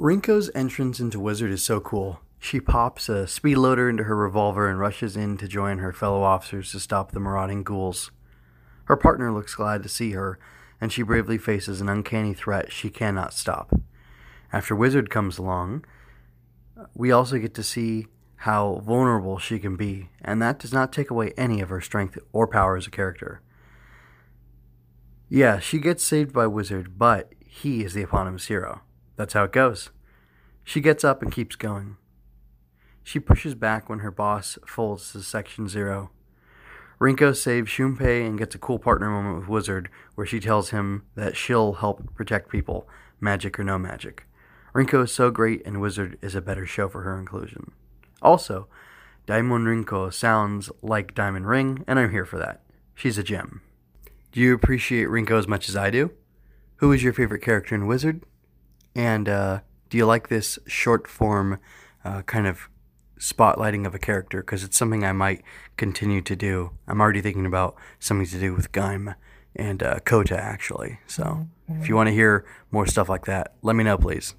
Rinko's entrance into Wizard is so cool. She pops a speed loader into her revolver and rushes in to join her fellow officers to stop the marauding ghouls. Her partner looks glad to see her, and she bravely faces an uncanny threat she cannot stop. After Wizard comes along, we also get to see how vulnerable she can be, and that does not take away any of her strength or power as a character. Yeah, she gets saved by Wizard, but he is the eponymous hero. That's how it goes. She gets up and keeps going. She pushes back when her boss folds to Section Zero. Rinko saves Shunpei and gets a cool partner moment with Wizard where she tells him that she'll help protect people, magic or no magic. Rinko is so great and Wizard is a better show for her inclusion. Also, Daimon Rinko sounds like Diamond Ring, and I'm here for that. She's a gem. Do you appreciate Rinko as much as I do? Who is your favorite character in Wizard? And uh, do you like this short form uh, kind of spotlighting of a character? Because it's something I might continue to do. I'm already thinking about something to do with Gaim and uh, Kota, actually. So if you want to hear more stuff like that, let me know, please.